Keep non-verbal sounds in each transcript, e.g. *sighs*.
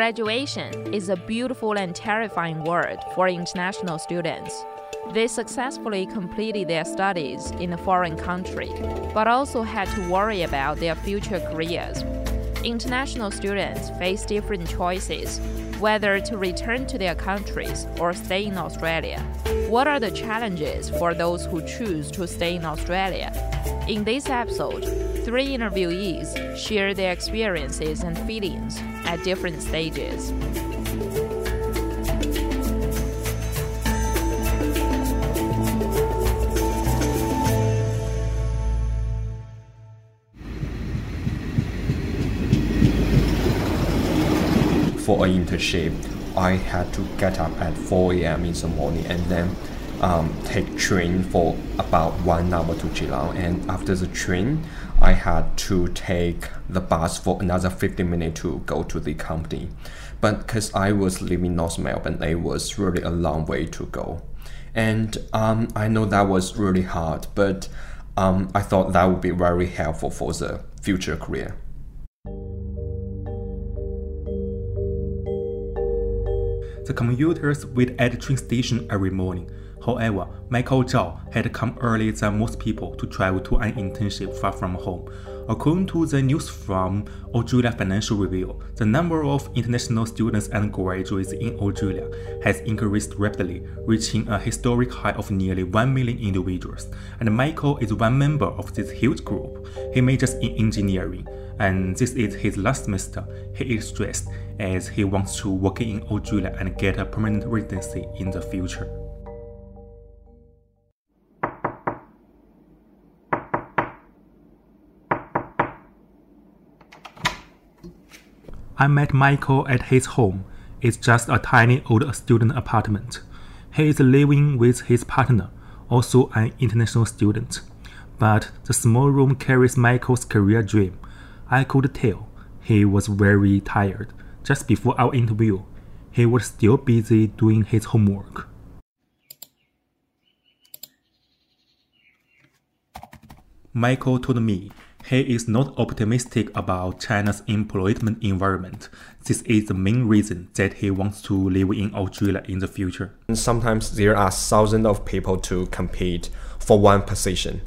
Graduation is a beautiful and terrifying word for international students. They successfully completed their studies in a foreign country, but also had to worry about their future careers. International students face different choices whether to return to their countries or stay in Australia. What are the challenges for those who choose to stay in Australia? In this episode, three interviewees share their experiences and feelings at different stages. For an internship, I had to get up at 4 a.m. in the morning and then um, take train for about one hour to Geelong. And after the train, I had to take the bus for another 15 minutes to go to the company. But because I was living North Melbourne, it was really a long way to go. And um, I know that was really hard, but um, I thought that would be very helpful for the future career. The commuters wait at the train station every morning. However, Michael Zhao had come earlier than most people to travel to an internship far from home. According to the news from Australia Financial Review, the number of international students and graduates in Australia has increased rapidly, reaching a historic high of nearly 1 million individuals. And Michael is one member of this huge group. He majors in engineering and this is his last semester. He is stressed as he wants to work in Australia and get a permanent residency in the future. I met Michael at his home. It's just a tiny old student apartment. He is living with his partner, also an international student. But the small room carries Michael's career dream I could tell he was very tired. Just before our interview, he was still busy doing his homework. Michael told me he is not optimistic about China's employment environment. This is the main reason that he wants to live in Australia in the future. Sometimes there are thousands of people to compete for one position.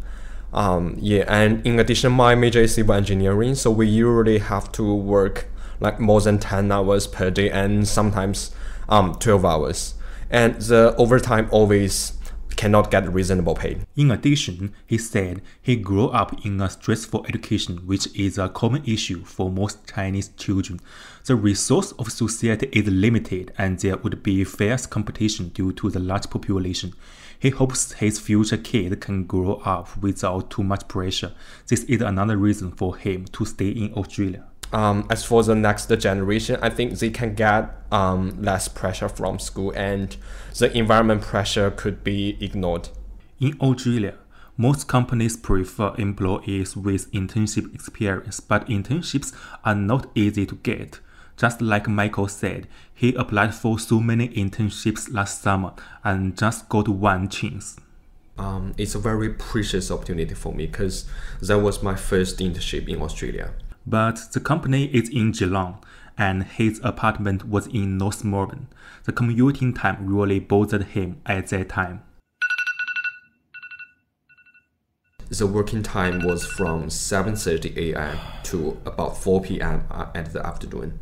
Um, yeah, and in addition, my major is civil engineering, so we usually have to work like more than 10 hours per day and sometimes um, 12 hours. And the overtime always cannot get reasonable pay. In addition, he said he grew up in a stressful education, which is a common issue for most Chinese children. The resource of society is limited and there would be fierce competition due to the large population. He hopes his future kid can grow up without too much pressure. This is another reason for him to stay in Australia. Um, as for the next generation, I think they can get um, less pressure from school and the environment pressure could be ignored. In Australia, most companies prefer employees with internship experience, but internships are not easy to get. Just like Michael said, he applied for so many internships last summer and just got one chance. Um, it's a very precious opportunity for me because that was my first internship in Australia. But the company is in Geelong and his apartment was in North Melbourne. The commuting time really bothered him at that time. The working time was from 7:30 a.m. to about 4 p.m. at the afternoon.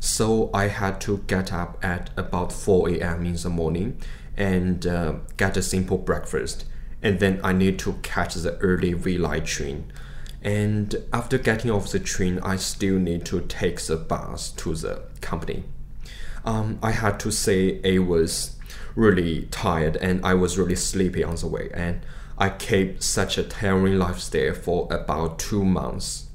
So I had to get up at about 4 a.m. in the morning and uh, get a simple breakfast. And then I need to catch the early Line train. And after getting off the train, I still need to take the bus to the company. Um, I had to say I was really tired and I was really sleepy on the way. And I kept such a tiring lifestyle for about two months.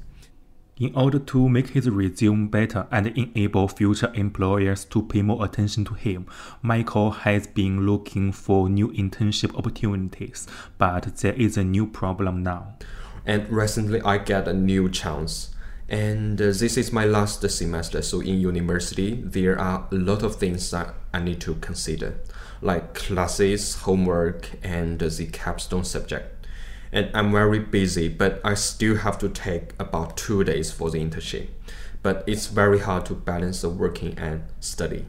In order to make his resume better and enable future employers to pay more attention to him, Michael has been looking for new internship opportunities, but there is a new problem now. And recently, I get a new chance. And uh, this is my last semester, so in university, there are a lot of things that I need to consider, like classes, homework, and the capstone subject and I'm very busy, but I still have to take about two days for the internship. but it's very hard to balance the working and study.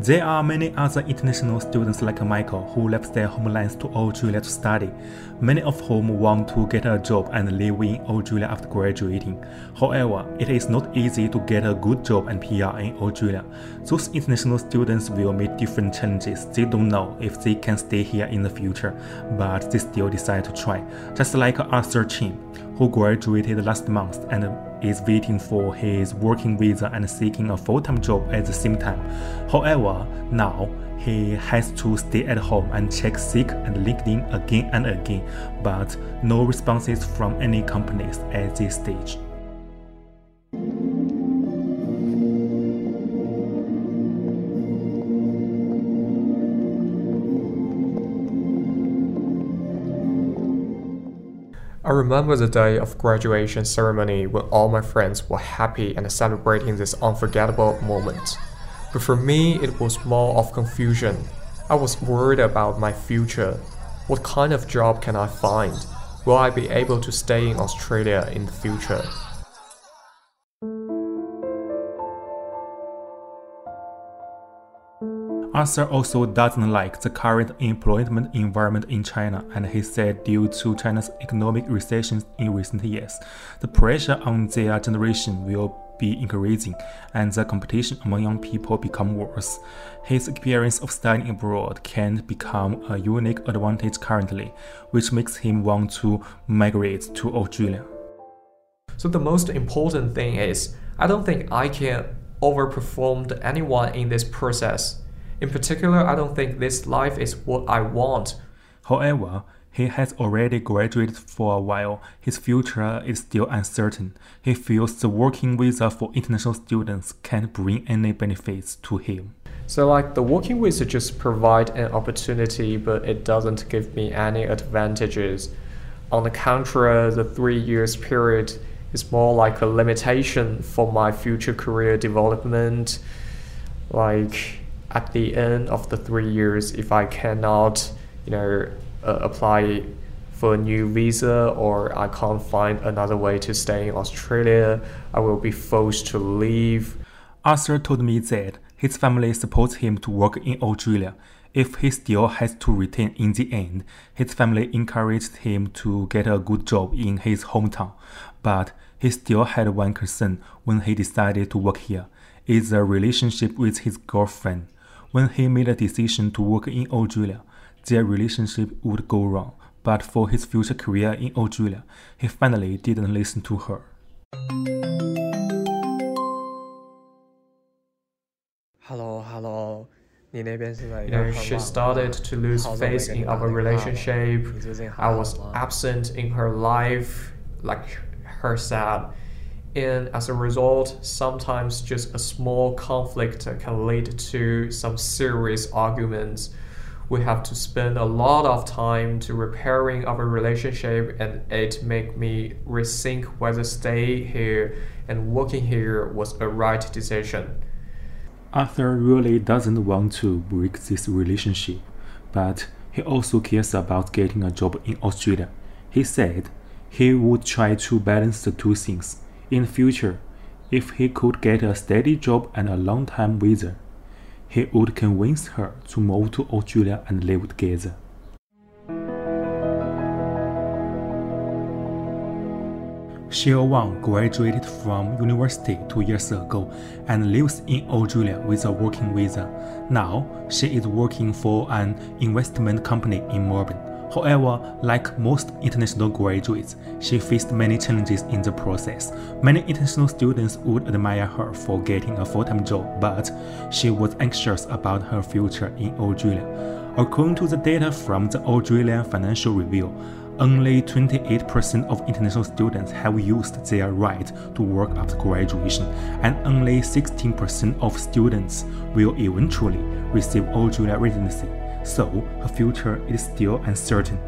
There are many other international students like Michael who left their homelands to Australia to study, many of whom want to get a job and live in Australia after graduating. However, it is not easy to get a good job and PR in Australia. Those international students will meet different challenges. They don't know if they can stay here in the future, but they still decide to try, just like Arthur Chen who graduated last month and is waiting for his working visa and seeking a full-time job at the same time. However, now he has to stay at home and check Seek and LinkedIn again and again, but no responses from any companies at this stage. I remember the day of graduation ceremony when all my friends were happy and celebrating this unforgettable moment. But for me, it was more of confusion. I was worried about my future. What kind of job can I find? Will I be able to stay in Australia in the future? Arthur also doesn't like the current employment environment in China, and he said due to China's economic recession in recent years, the pressure on their generation will be increasing and the competition among young people become worse. His experience of studying abroad can become a unique advantage currently, which makes him want to migrate to Australia. So the most important thing is I don't think I can overperform anyone in this process. In particular, I don't think this life is what I want. However, he has already graduated for a while. His future is still uncertain. He feels the working visa for international students can't bring any benefits to him. So like the working visa just provide an opportunity, but it doesn't give me any advantages. On the contrary, the three years period is more like a limitation for my future career development. Like at the end of the three years, if I cannot, you know, uh, apply for a new visa or I can't find another way to stay in Australia, I will be forced to leave. Arthur told me that his family supports him to work in Australia. If he still has to return in the end, his family encouraged him to get a good job in his hometown. But he still had one concern when he decided to work here is the relationship with his girlfriend. When he made a decision to work in Australia, their relationship would go wrong. But for his future career in Australia, he finally didn't listen to her. Hello, hello. You know, she started to lose faith in our relationship. I was absent in her life, like her sad and as a result, sometimes just a small conflict can lead to some serious arguments. We have to spend a lot of time to repairing our relationship, and it make me rethink whether stay here and working here was a right decision. Arthur really doesn't want to break this relationship, but he also cares about getting a job in Australia. He said he would try to balance the two things in future, if he could get a steady job and a long-time visa, he would convince her to move to Australia and live together. Xiao Wang graduated from university two years ago and lives in Australia with a working visa. Now, she is working for an investment company in Melbourne. However, like most international graduates, she faced many challenges in the process. Many international students would admire her for getting a full-time job, but she was anxious about her future in Australia. According to the data from the Australian Financial Review, only 28% of international students have used their right to work after graduation, and only 16% of students will eventually receive Australia residency so her future is still uncertain.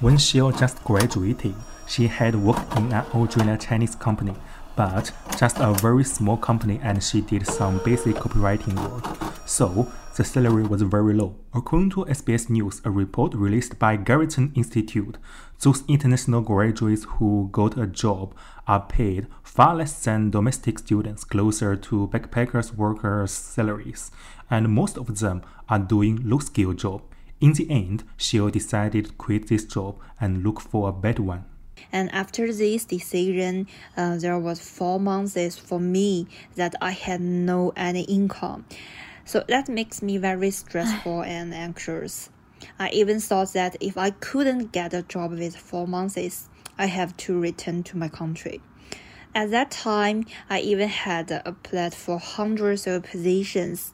When Xiao just graduated, she had worked in an Australian Chinese company, but just a very small company and she did some basic copywriting work. So, the salary was very low. According to SBS News, a report released by Grattan Institute, those international graduates who got a job are paid far less than domestic students, closer to backpackers workers' salaries, and most of them are doing low-skill job. In the end, she decided to quit this job and look for a better one. And after this decision, uh, there was four months for me that I had no any income. So that makes me very stressful *sighs* and anxious. I even thought that if I couldn't get a job with four months, I have to return to my country. At that time, I even had applied for hundreds of positions,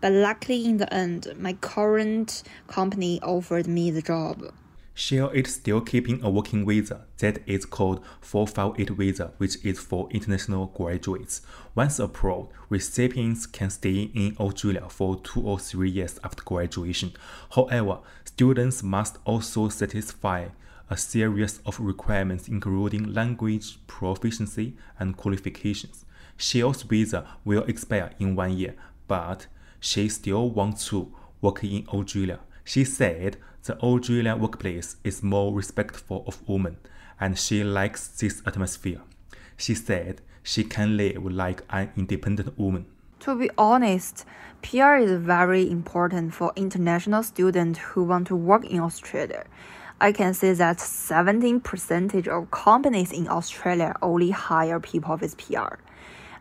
but luckily in the end, my current company offered me the job. Xiao is still keeping a working visa that is called 458 visa, which is for international graduates. Once approved, recipients can stay in Australia for two or three years after graduation. However, students must also satisfy a series of requirements including language proficiency and qualifications. Xiao's visa will expire in one year, but she still wants to work in Australia. She said the Australian workplace is more respectful of women, and she likes this atmosphere. She said she can live like an independent woman. To be honest, PR is very important for international students who want to work in Australia. I can say that 17% of companies in Australia only hire people with PR.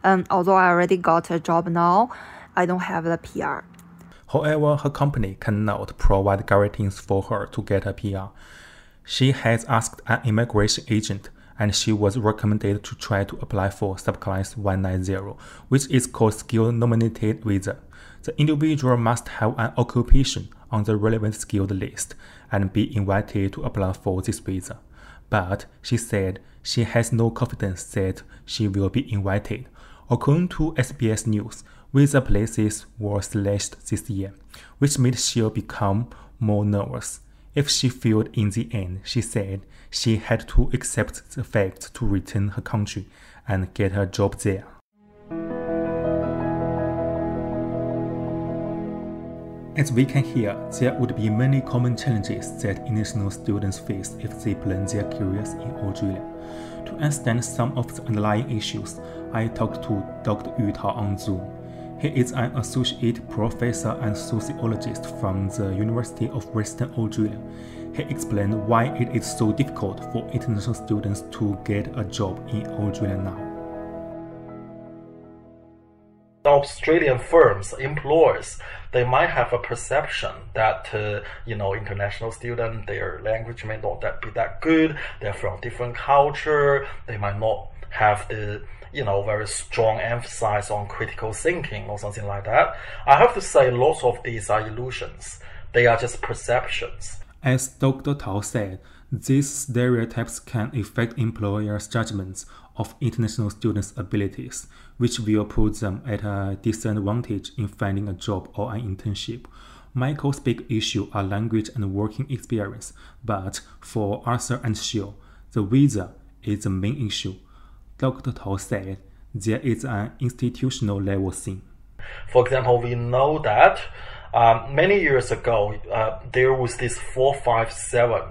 Um, although I already got a job now, I don't have the PR. However, her company cannot provide guarantees for her to get a PR. She has asked an immigration agent and she was recommended to try to apply for subclass 190, which is called skilled nominated visa. The individual must have an occupation on the relevant skilled list and be invited to apply for this visa. But she said she has no confidence that she will be invited. According to SBS News, visa places were slashed this year, which made Xiao become more nervous. If she failed in the end, she said she had to accept the fact to return her country and get a job there. As we can hear, there would be many common challenges that international students face if they plan their careers in Australia. To understand some of the underlying issues, I talked to Dr. Yu Tao on Zoom. He is an associate professor and sociologist from the University of Western Australia. He explained why it is so difficult for international students to get a job in Australia now. Australian firms, employers, they might have a perception that uh, you know international students, their language may not that be that good. They're from different culture. They might not have the you know, very strong emphasis on critical thinking or something like that. I have to say, lots of these are illusions. They are just perceptions. As Dr. Tao said, these stereotypes can affect employers' judgments of international students' abilities, which will put them at a disadvantage in finding a job or an internship. Michael's big issue are language and working experience, but for Arthur and Xiao, the visa is the main issue. Dr. Tao said there is an institutional level thing. For example, we know that um, many years ago, uh, there was this 457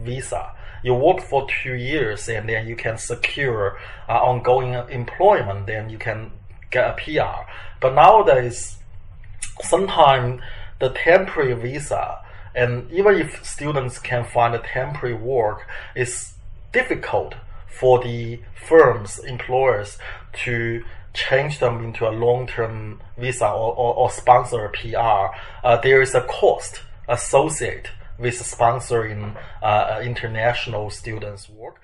visa. You work for two years and then you can secure uh, ongoing employment, then you can get a PR. But nowadays, sometimes the temporary visa, and even if students can find a temporary work, is difficult for the firms, employers to change them into a long-term visa or, or, or sponsor PR, uh, there is a cost associated with sponsoring uh, international students' work.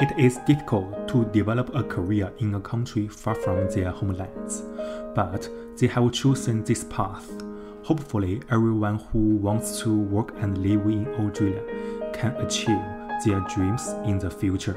It is difficult to develop a career in a country far from their homelands, but they have chosen this path. Hopefully, everyone who wants to work and live in Australia can achieve their dreams in the future.